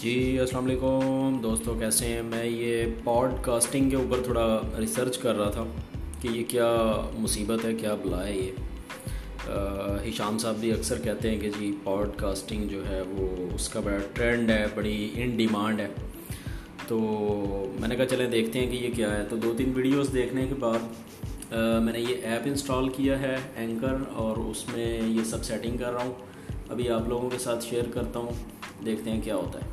جی السلام علیکم۔ دوستوں کیسے ہیں؟ میں یہ پوڈ کاسٹنگ کے اوپر تھوڑا ریسرچ کر رہا تھا کہ یہ کیا مصیبت ہے، کیا بلا ہے یہ۔ ہشام صاحب بھی اکثر کہتے ہیں کہ جی پوڈ کاسٹنگ جو ہے وہ اس کا بڑا ٹرینڈ ہے، بڑی ان ڈیمانڈ ہے۔ تو میں نے کہا چلیں دیکھتے ہیں کہ یہ کیا ہے۔ تو دو تین ویڈیوز دیکھنے کے بعد میں نے یہ ایپ انسٹال کیا ہے اینکر اور اس میں یہ سب سیٹنگ کر رہا ہوں۔ ابھی آپ لوگوں کے ساتھ شیئر کرتا ہوں، دیکھتے ہیں کیا ہوتا ہے۔